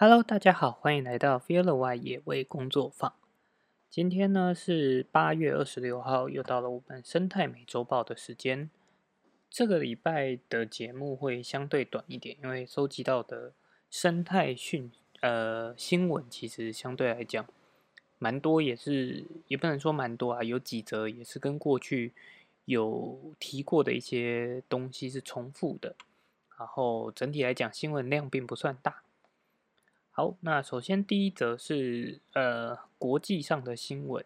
Hello，大家好，欢迎来到 Feel Y 野味工作坊。今天呢是八月二十六号，又到了我们生态美周报的时间。这个礼拜的节目会相对短一点，因为收集到的生态讯呃新闻其实相对来讲蛮多，也是也不能说蛮多啊，有几则也是跟过去有提过的一些东西是重复的。然后整体来讲，新闻量并不算大。好，那首先第一则是呃国际上的新闻。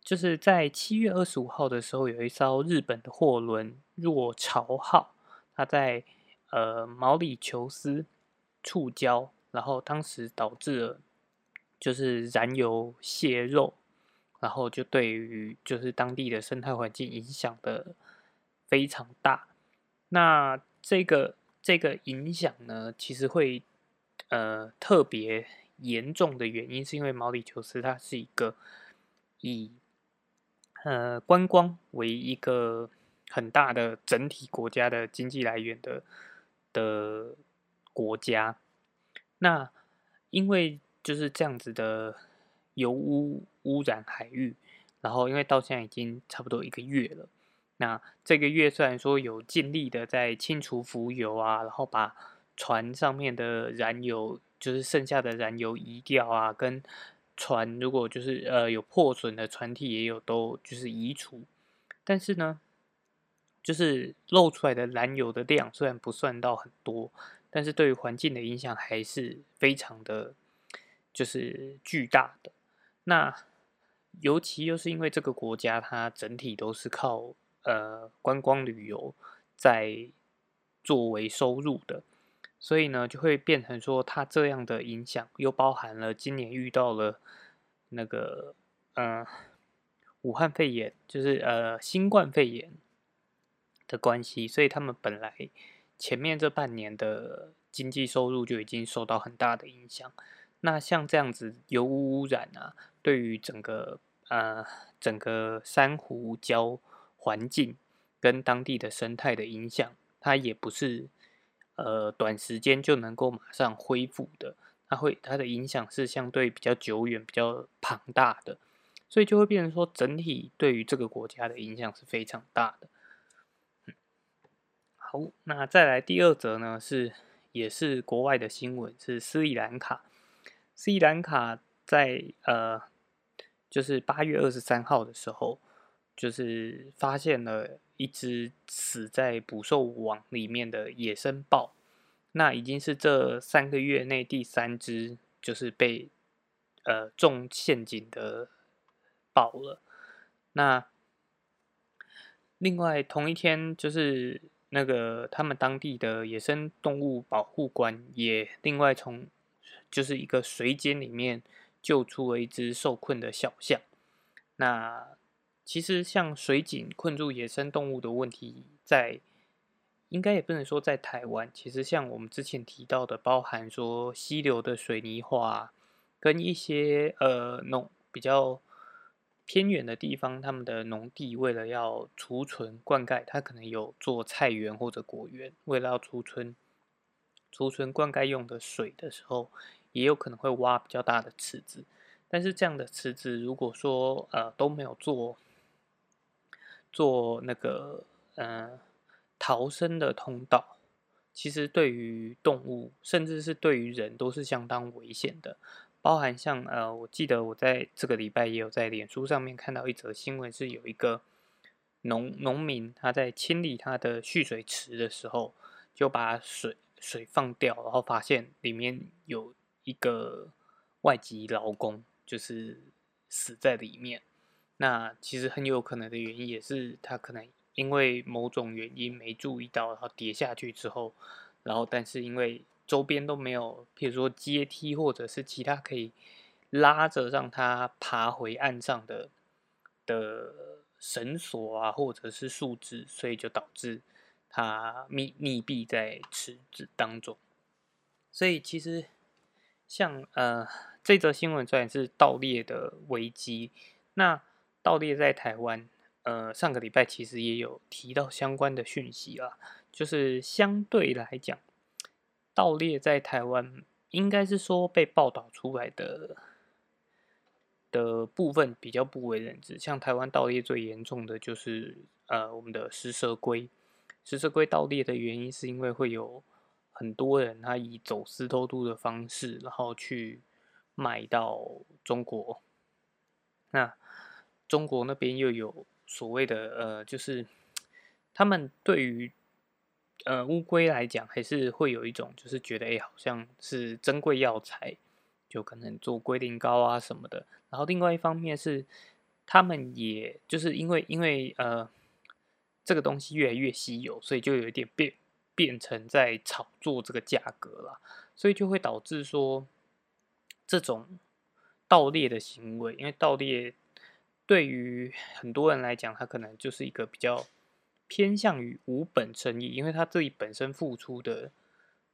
就是在七月二十五号的时候，有一艘日本的货轮“若潮号”，它在呃毛里求斯触礁，然后当时导致了就是燃油泄漏，然后就对于就是当地的生态环境影响的非常大。那这个这个影响呢，其实会呃特别严重的原因，是因为毛里求斯它是一个以呃，观光为一个很大的整体国家的经济来源的的国家，那因为就是这样子的油污污染海域，然后因为到现在已经差不多一个月了，那这个月虽然说有尽力的在清除浮油啊，然后把船上面的燃油就是剩下的燃油移掉啊，跟船如果就是呃有破损的船体也有都就是移除，但是呢，就是漏出来的燃油的量虽然不算到很多，但是对于环境的影响还是非常的，就是巨大的。那尤其又是因为这个国家它整体都是靠呃观光旅游在作为收入的。所以呢，就会变成说，它这样的影响又包含了今年遇到了那个呃武汉肺炎，就是呃新冠肺炎的关系，所以他们本来前面这半年的经济收入就已经受到很大的影响。那像这样子油污污染啊，对于整个呃整个珊瑚礁环境跟当地的生态的影响，它也不是。呃，短时间就能够马上恢复的，它会它的影响是相对比较久远、比较庞大的，所以就会变成说，整体对于这个国家的影响是非常大的。好，那再来第二则呢，是也是国外的新闻，是斯里兰卡。斯里兰卡在呃，就是八月二十三号的时候，就是发现了。一只死在捕兽网里面的野生豹，那已经是这三个月内第三只，就是被呃中陷阱的豹了。那另外同一天，就是那个他们当地的野生动物保护官也另外从就是一个水井里面救出了一只受困的小象。那其实，像水井困住野生动物的问题，在应该也不能说在台湾。其实，像我们之前提到的，包含说溪流的水泥化，跟一些呃农比较偏远的地方，他们的农地为了要储存灌溉，它可能有做菜园或者果园，为了要储存储存灌溉用的水的时候，也有可能会挖比较大的池子。但是，这样的池子如果说呃都没有做。做那个嗯逃生的通道，其实对于动物，甚至是对于人，都是相当危险的。包含像呃，我记得我在这个礼拜也有在脸书上面看到一则新闻，是有一个农农民他在清理他的蓄水池的时候，就把水水放掉，然后发现里面有一个外籍劳工，就是死在里面。那其实很有可能的原因也是他可能因为某种原因没注意到，然后跌下去之后，然后但是因为周边都没有，譬如说阶梯或者是其他可以拉着让他爬回岸上的的绳索啊，或者是树枝，所以就导致他密密闭在池子当中。所以其实像呃这则新闻虽然是盗猎的危机，那。盗猎在台湾，呃，上个礼拜其实也有提到相关的讯息啊，就是相对来讲，盗猎在台湾应该是说被报道出来的的部分比较不为人知。像台湾盗猎最严重的就是呃我们的食蛇龟，食蛇龟盗猎的原因是因为会有很多人他以走私偷渡的方式，然后去卖到中国。那中国那边又有所谓的呃，就是他们对于呃乌龟来讲，还是会有一种就是觉得哎，好像是珍贵药材，就可能做龟苓膏啊什么的。然后另外一方面是，他们也就是因为因为呃这个东西越来越稀有，所以就有一点变变成在炒作这个价格了，所以就会导致说这种。盗猎的行为，因为盗猎对于很多人来讲，它可能就是一个比较偏向于无本生意，因为他自己本身付出的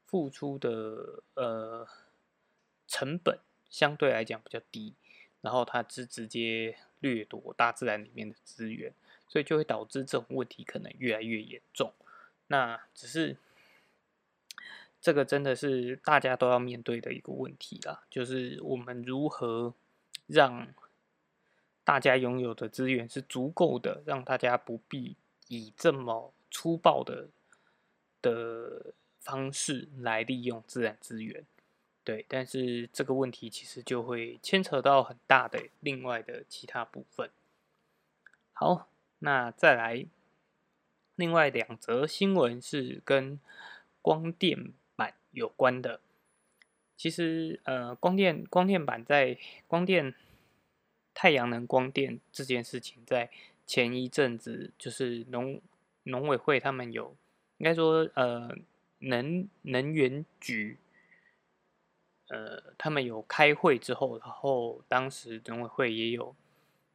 付出的呃成本相对来讲比较低，然后他只直接掠夺大自然里面的资源，所以就会导致这种问题可能越来越严重。那只是。这个真的是大家都要面对的一个问题啦，就是我们如何让大家拥有的资源是足够的，让大家不必以这么粗暴的的方式来利用自然资源。对，但是这个问题其实就会牵扯到很大的另外的其他部分。好，那再来另外两则新闻是跟光电板。有关的，其实呃，光电光电板在光电太阳能光电这件事情，在前一阵子就是农农委会他们有应该说呃能能源局呃他们有开会之后，然后当时农委会也有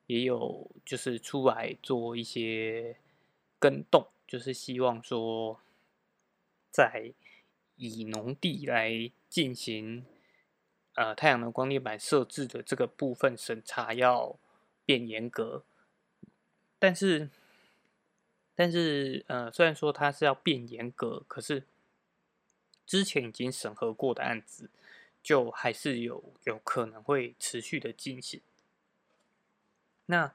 也有就是出来做一些跟动，就是希望说在。以农地来进行呃太阳能光电板设置的这个部分审查要变严格，但是但是呃虽然说它是要变严格，可是之前已经审核过的案子就还是有有可能会持续的进行。那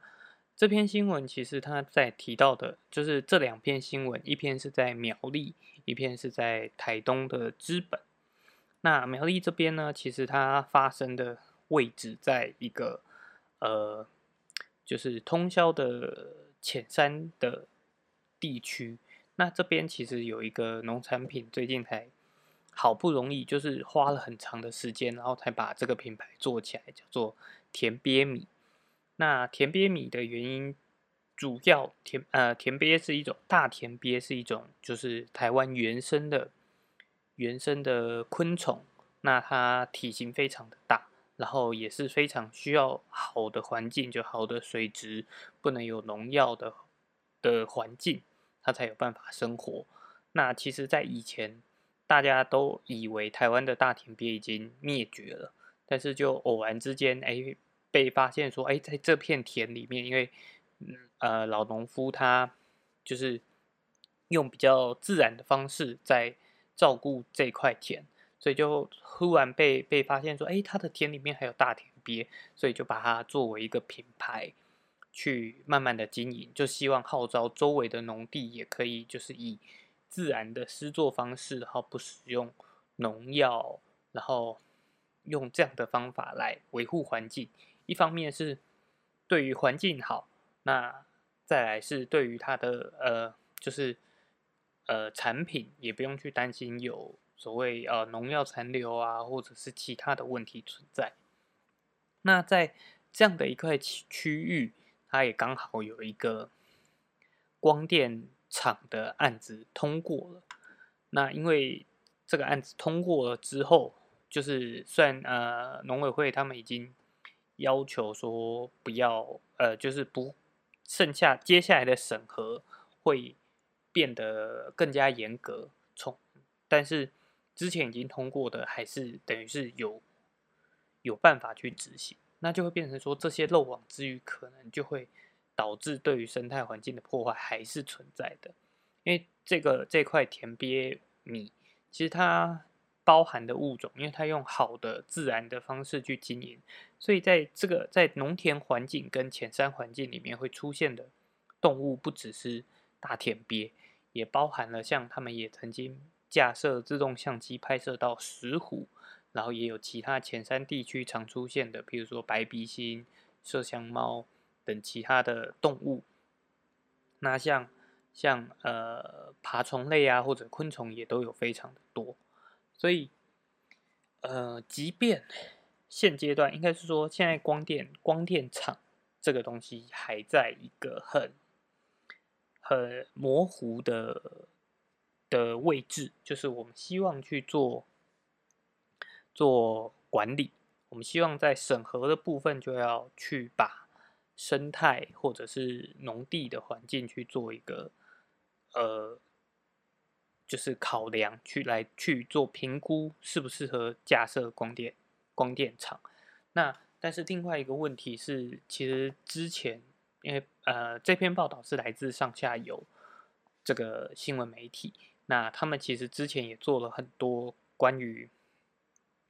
这篇新闻其实他在提到的，就是这两篇新闻，一篇是在苗栗，一篇是在台东的资本。那苗栗这边呢，其实它发生的位置在一个呃，就是通宵的浅山的地区。那这边其实有一个农产品，最近才好不容易，就是花了很长的时间，然后才把这个品牌做起来，叫做甜鳖米。那田鳖米的原因，主要田呃田鳖是一种大田鳖是一种就是台湾原生的原生的昆虫，那它体型非常的大，然后也是非常需要好的环境，就好的水质，不能有农药的的环境，它才有办法生活。那其实，在以前大家都以为台湾的大田鳖已经灭绝了，但是就偶然之间，哎。被发现说，哎，在这片田里面，因为，呃，老农夫他就是用比较自然的方式在照顾这块田，所以就忽然被被发现说，哎，他的田里面还有大田鳖，所以就把它作为一个品牌去慢慢的经营，就希望号召周围的农地也可以就是以自然的施作方式，然后不使用农药，然后用这样的方法来维护环境。一方面是对于环境好，那再来是对于它的呃，就是呃产品也不用去担心有所谓呃农药残留啊，或者是其他的问题存在。那在这样的一块区域，它也刚好有一个光电厂的案子通过了。那因为这个案子通过了之后，就是算呃农委会他们已经。要求说不要，呃，就是不剩下接下来的审核会变得更加严格，从但是之前已经通过的还是等于是有有办法去执行，那就会变成说这些漏网之鱼可能就会导致对于生态环境的破坏还是存在的，因为这个这块田鳖米其实它包含的物种，因为它用好的自然的方式去经营，所以在这个在农田环境跟浅山环境里面会出现的动物，不只是大田鳖，也包含了像他们也曾经架设自动相机拍摄到石虎，然后也有其他浅山地区常出现的，比如说白鼻星、麝香猫等其他的动物。那像像呃爬虫类啊或者昆虫也都有非常的多。所以，呃，即便现阶段应该是说，现在光电光电厂这个东西还在一个很很模糊的的位置，就是我们希望去做做管理，我们希望在审核的部分就要去把生态或者是农地的环境去做一个呃。就是考量去来去做评估，适不适合架设光电光电厂。那但是另外一个问题是，其实之前因为呃这篇报道是来自上下游这个新闻媒体，那他们其实之前也做了很多关于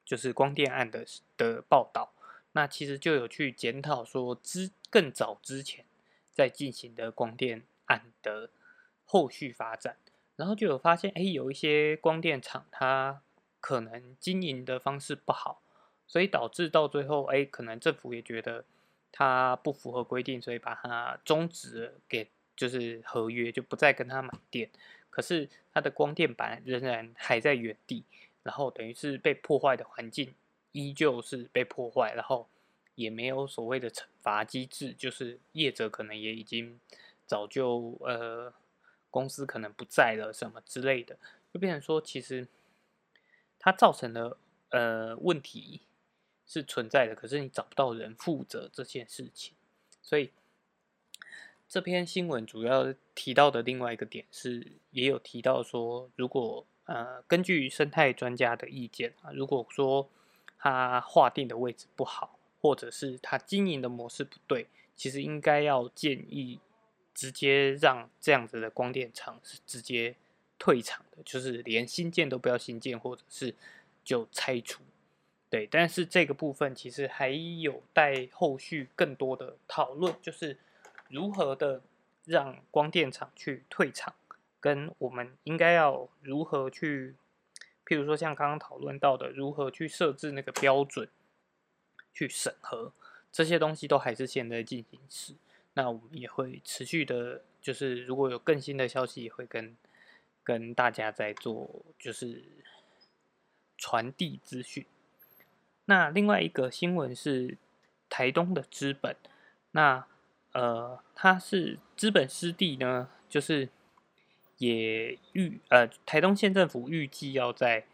就是光电案的的报道。那其实就有去检讨说之更早之前在进行的光电案的后续发展。然后就有发现，哎，有一些光电厂，它可能经营的方式不好，所以导致到最后，哎，可能政府也觉得它不符合规定，所以把它终止，给就是合约，就不再跟他买电。可是它的光电板仍然还在原地，然后等于是被破坏的环境依旧是被破坏，然后也没有所谓的惩罚机制，就是业者可能也已经早就呃。公司可能不在了，什么之类的，就变成说，其实它造成的呃问题是存在的，可是你找不到人负责这件事情，所以这篇新闻主要提到的另外一个点是，也有提到说，如果呃根据生态专家的意见啊，如果说它划定的位置不好，或者是它经营的模式不对，其实应该要建议。直接让这样子的光电厂是直接退场的，就是连新建都不要新建，或者是就拆除。对，但是这个部分其实还有待后续更多的讨论，就是如何的让光电厂去退场，跟我们应该要如何去，譬如说像刚刚讨论到的，如何去设置那个标准，去审核这些东西，都还是现在进行时。那我们也会持续的，就是如果有更新的消息，也会跟跟大家在做，就是传递资讯。那另外一个新闻是台东的资本，那呃，它是资本湿地呢，就是也预呃，台东县政府预计要在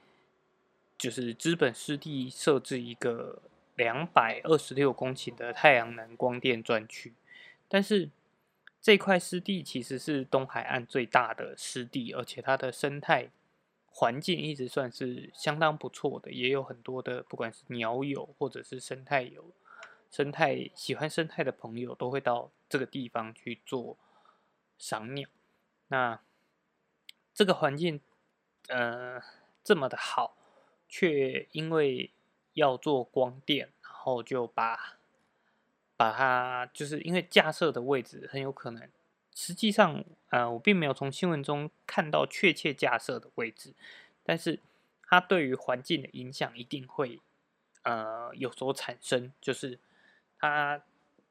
就是资本湿地设置一个两百二十六公顷的太阳能光电专区。但是这块湿地其实是东海岸最大的湿地，而且它的生态环境一直算是相当不错的，也有很多的不管是鸟友或者是生态友、生态喜欢生态的朋友都会到这个地方去做赏鸟。那这个环境呃这么的好，却因为要做光电，然后就把。把它就是因为架设的位置很有可能，实际上，呃，我并没有从新闻中看到确切架设的位置，但是它对于环境的影响一定会，呃，有所产生，就是它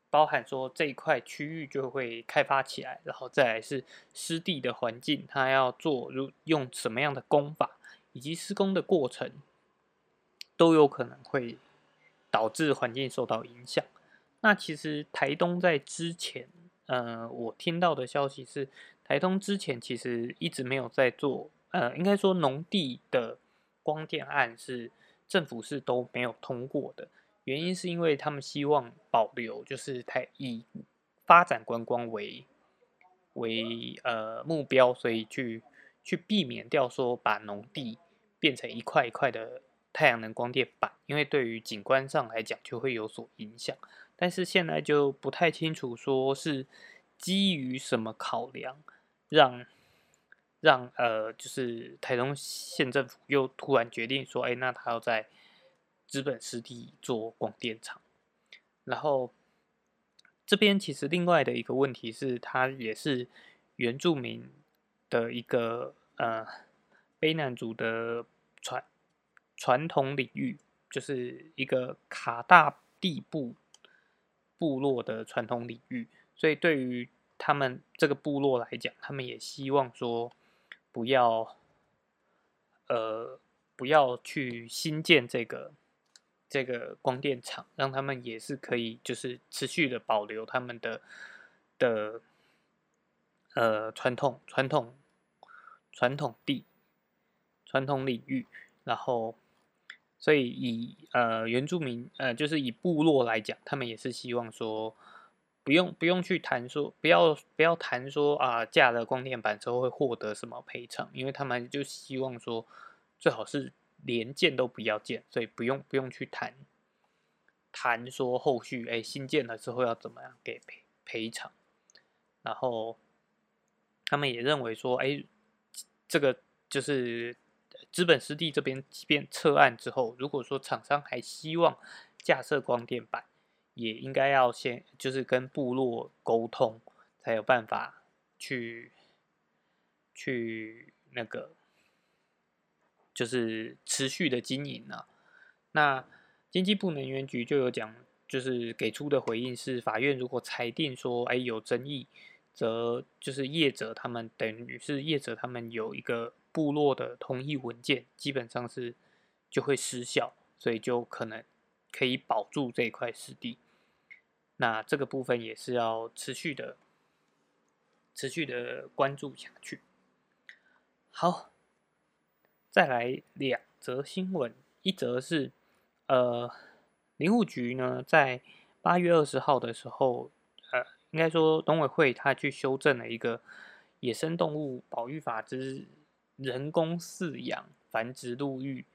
包含说这一块区域就会开发起来，然后再来是湿地的环境，它要做如用什么样的工法，以及施工的过程，都有可能会导致环境受到影响。那其实台东在之前，呃，我听到的消息是，台东之前其实一直没有在做，呃，应该说农地的光电案是政府是都没有通过的，原因是因为他们希望保留，就是台以发展观光为为呃目标，所以去去避免掉说把农地变成一块一块的太阳能光电板，因为对于景观上来讲就会有所影响。但是现在就不太清楚，说是基于什么考量，让让呃，就是台中县政府又突然决定说，哎，那他要在资本湿地做广电厂。然后这边其实另外的一个问题是，它也是原住民的一个呃卑南族的传传统领域，就是一个卡大地部部落的传统领域，所以对于他们这个部落来讲，他们也希望说。不要，呃，不要去新建这个这个光电厂，让他们也是可以，就是持续的保留他们的的呃传统传统传统地传统领域，然后，所以以呃原住民呃就是以部落来讲，他们也是希望说。不用不用去谈说，不要不要谈说啊，架了光电板之后会获得什么赔偿，因为他们就希望说，最好是连建都不要建，所以不用不用去谈谈说后续哎新建了之后要怎么样给赔赔偿，然后他们也认为说，哎，这个就是资本湿地这边即便撤案之后，如果说厂商还希望架设光电板。也应该要先就是跟部落沟通，才有办法去去那个就是持续的经营啊。那经济部能源局就有讲，就是给出的回应是，法院如果裁定说，哎有争议，则就是业者他们等于是业者他们有一个部落的同意文件，基本上是就会失效，所以就可能可以保住这块湿地。那这个部分也是要持续的、持续的关注下去。好，再来两则新闻，一则是呃，林务局呢在八月二十号的时候，呃，应该说农委会他去修正了一个野生动物保育法之人工饲养繁殖陆域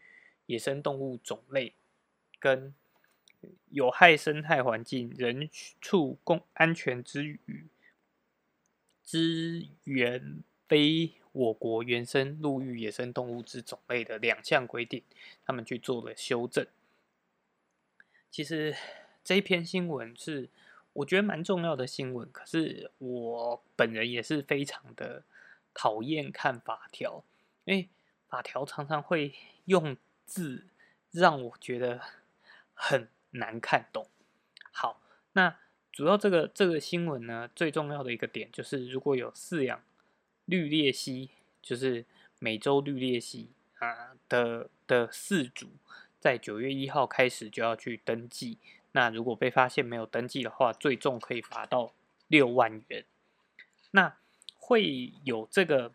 野生动物种类跟。有害生态环境、人畜共安全之余，资源非我国原生陆域野生动物之种类的两项规定，他们去做了修正。其实这一篇新闻是我觉得蛮重要的新闻，可是我本人也是非常的讨厌看法条，因为法条常常会用字让我觉得很。难看懂。好，那主要这个这个新闻呢，最重要的一个点就是，如果有饲养绿鬣蜥，就是美洲绿鬣蜥啊的的饲主，在九月一号开始就要去登记。那如果被发现没有登记的话，最重可以罚到六万元。那会有这个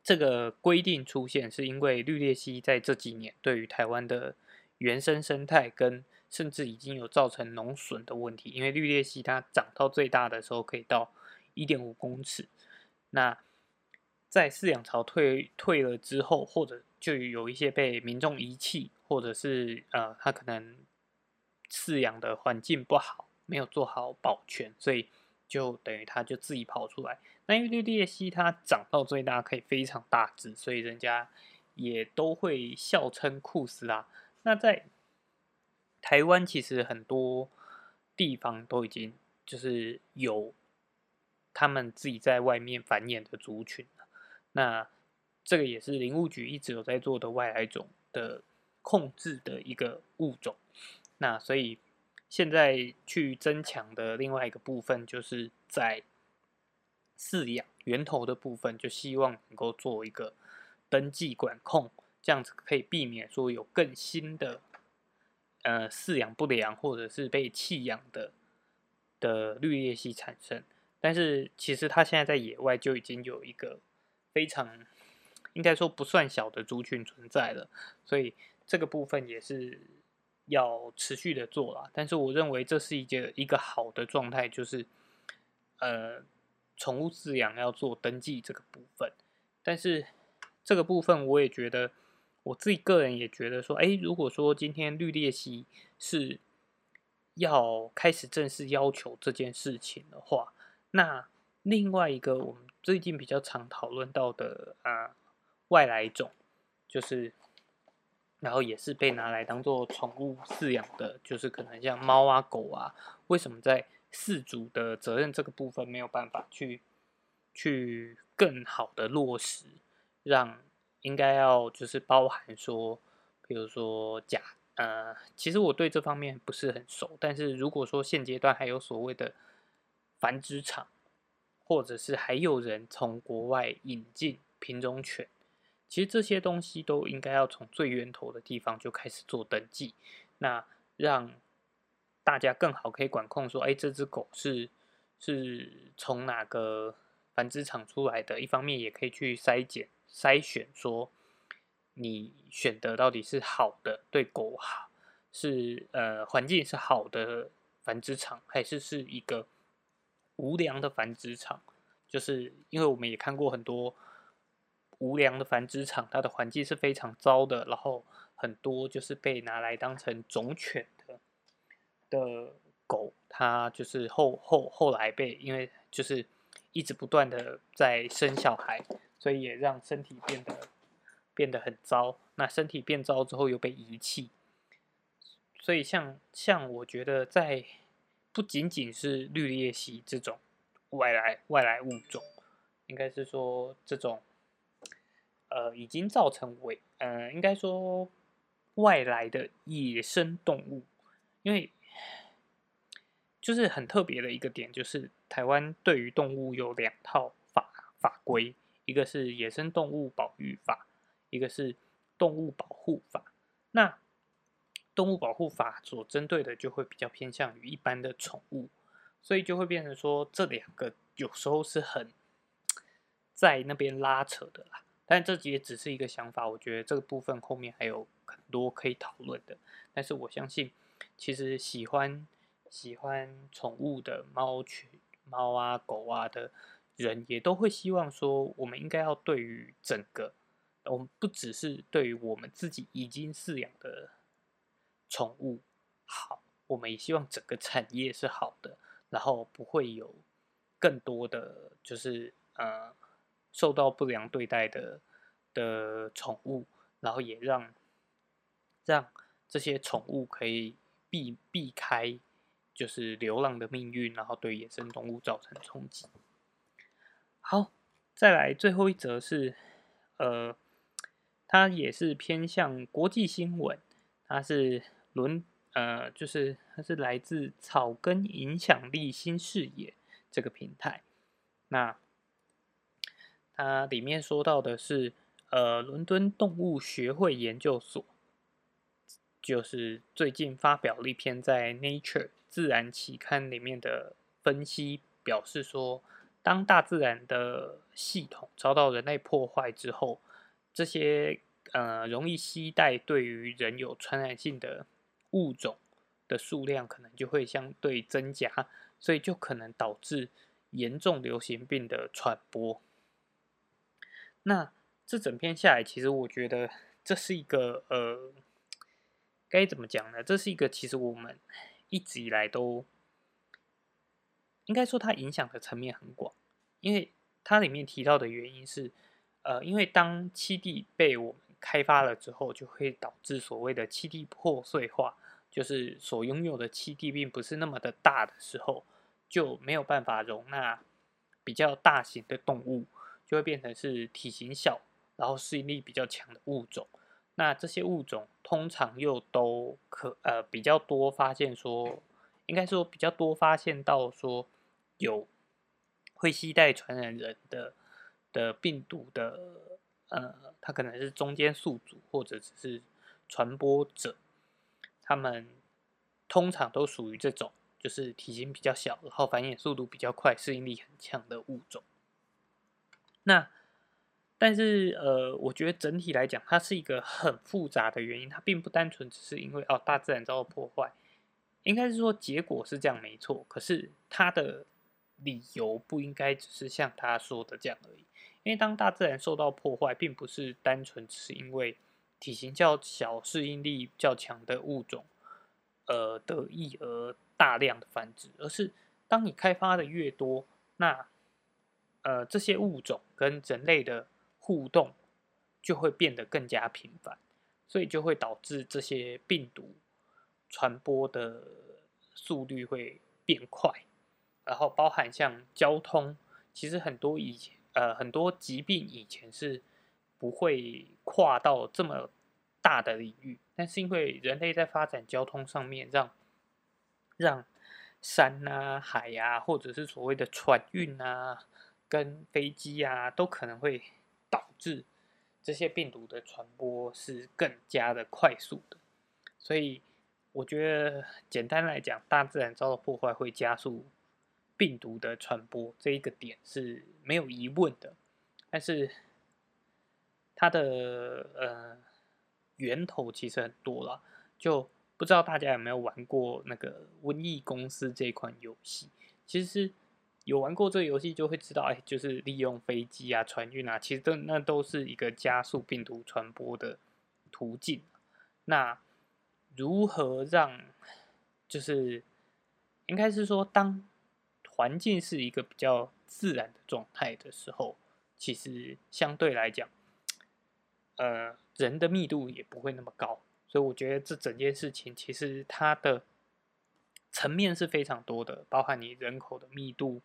这个规定出现，是因为绿鬣蜥在这几年对于台湾的原生生态跟甚至已经有造成农损的问题，因为绿鬣蜥它长到最大的时候可以到一点五公尺。那在饲养潮退退了之后，或者就有一些被民众遗弃，或者是呃，它可能饲养的环境不好，没有做好保全，所以就等于它就自己跑出来。那因为绿鬣蜥它长到最大可以非常大只，所以人家也都会笑称酷斯拉。那在台湾其实很多地方都已经就是有他们自己在外面繁衍的族群。那这个也是林务局一直有在做的外来种的控制的一个物种。那所以现在去增强的另外一个部分，就是在饲养源头的部分，就希望能够做一个登记管控，这样子可以避免说有更新的。呃，饲养不良或者是被弃养的的绿叶蜥产生，但是其实它现在在野外就已经有一个非常应该说不算小的族群存在了，所以这个部分也是要持续的做啦。但是我认为这是一件一个好的状态，就是呃，宠物饲养要做登记这个部分，但是这个部分我也觉得。我自己个人也觉得说，哎，如果说今天绿鬣蜥是要开始正式要求这件事情的话，那另外一个我们最近比较常讨论到的啊外来种，就是然后也是被拿来当做宠物饲养的，就是可能像猫啊狗啊，为什么在饲主的责任这个部分没有办法去去更好的落实，让应该要就是包含说，比如说假呃，其实我对这方面不是很熟，但是如果说现阶段还有所谓的繁殖场。或者是还有人从国外引进品种犬，其实这些东西都应该要从最源头的地方就开始做登记，那让大家更好可以管控说，哎，这只狗是是从哪个繁殖场出来的？一方面也可以去筛检筛选，说你选的到底是好的，对狗好，是呃环境是好的繁殖场，还是是一个。无良的繁殖场，就是因为我们也看过很多无良的繁殖场，它的环境是非常糟的，然后很多就是被拿来当成种犬的狗，它就是后后后来被因为就是一直不断的在生小孩，所以也让身体变得变得很糟。那身体变糟之后又被遗弃，所以像像我觉得在。不仅仅是绿鬣蜥这种外来外来物种，应该是说这种呃已经造成为呃应该说外来的野生动物，因为就是很特别的一个点，就是台湾对于动物有两套法法规，一个是野生动物保育法，一个是动物保护法。那动物保护法所针对的就会比较偏向于一般的宠物，所以就会变成说这两个有时候是很在那边拉扯的啦。但这也只是一个想法，我觉得这个部分后面还有很多可以讨论的。但是我相信，其实喜欢喜欢宠物的猫犬、猫啊、狗啊的人，也都会希望说，我们应该要对于整个，我们不只是对于我们自己已经饲养的。宠物好，我们也希望整个产业是好的，然后不会有更多的就是呃受到不良对待的的宠物，然后也让让这些宠物可以避避开就是流浪的命运，然后对野生动物造成冲击。好，再来最后一则是呃，它也是偏向国际新闻，它是。伦呃，就是它是来自草根影响力新视野这个平台。那它里面说到的是，呃，伦敦动物学会研究所，就是最近发表了一篇在《Nature》自然期刊里面的分析，表示说，当大自然的系统遭到人类破坏之后，这些呃容易携带对于人有传染性的。物种的数量可能就会相对增加，所以就可能导致严重流行病的传播。那这整篇下来，其实我觉得这是一个呃，该怎么讲呢？这是一个其实我们一直以来都应该说它影响的层面很广，因为它里面提到的原因是，呃，因为当栖地被我们开发了之后，就会导致所谓的栖地破碎化。就是所拥有的栖地并不是那么的大的时候，就没有办法容纳比较大型的动物，就会变成是体型小，然后适应力比较强的物种。那这些物种通常又都可呃比较多发现说，应该说比较多发现到说有会携带传染人的的病毒的呃，它可能是中间宿主或者只是传播者。他们通常都属于这种，就是体型比较小，然后繁衍速度比较快、适应力很强的物种。那但是呃，我觉得整体来讲，它是一个很复杂的原因，它并不单纯只是因为哦大自然遭到破坏，应该是说结果是这样没错，可是它的理由不应该只是像他说的这样而已。因为当大自然受到破坏，并不是单纯只是因为。体型较小、适应力较强的物种，呃，得益而大量的繁殖，而是当你开发的越多，那呃，这些物种跟人类的互动就会变得更加频繁，所以就会导致这些病毒传播的速率会变快，然后包含像交通，其实很多以前呃很多疾病以前是不会跨到这么大的领域，但是因为人类在发展交通上面，让让山啊、海啊，或者是所谓的船运啊。跟飞机啊，都可能会导致这些病毒的传播是更加的快速的，所以我觉得简单来讲，大自然遭到破坏会加速病毒的传播，这一个点是没有疑问的。但是它的呃源头其实很多了，就不知道大家有没有玩过那个《瘟疫公司》这款游戏，其实是。有玩过这个游戏就会知道，哎，就是利用飞机啊、船运啊，其实都那都是一个加速病毒传播的途径。那如何让，就是应该是说，当环境是一个比较自然的状态的时候，其实相对来讲，呃，人的密度也不会那么高。所以我觉得这整件事情其实它的层面是非常多的，包含你人口的密度。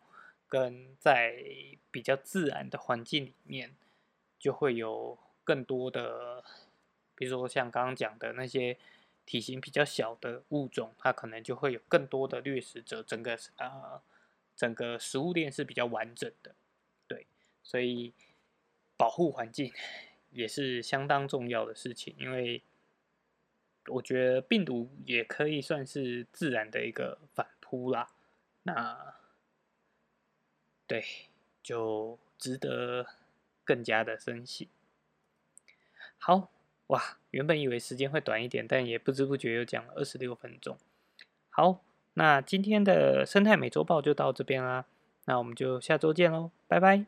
跟在比较自然的环境里面，就会有更多的，比如说像刚刚讲的那些体型比较小的物种，它可能就会有更多的掠食者，整个呃整个食物链是比较完整的，对，所以保护环境也是相当重要的事情，因为我觉得病毒也可以算是自然的一个反扑啦，那。对，就值得更加的珍惜。好哇，原本以为时间会短一点，但也不知不觉又讲了二十六分钟。好，那今天的生态美洲豹就到这边啦，那我们就下周见喽，拜拜。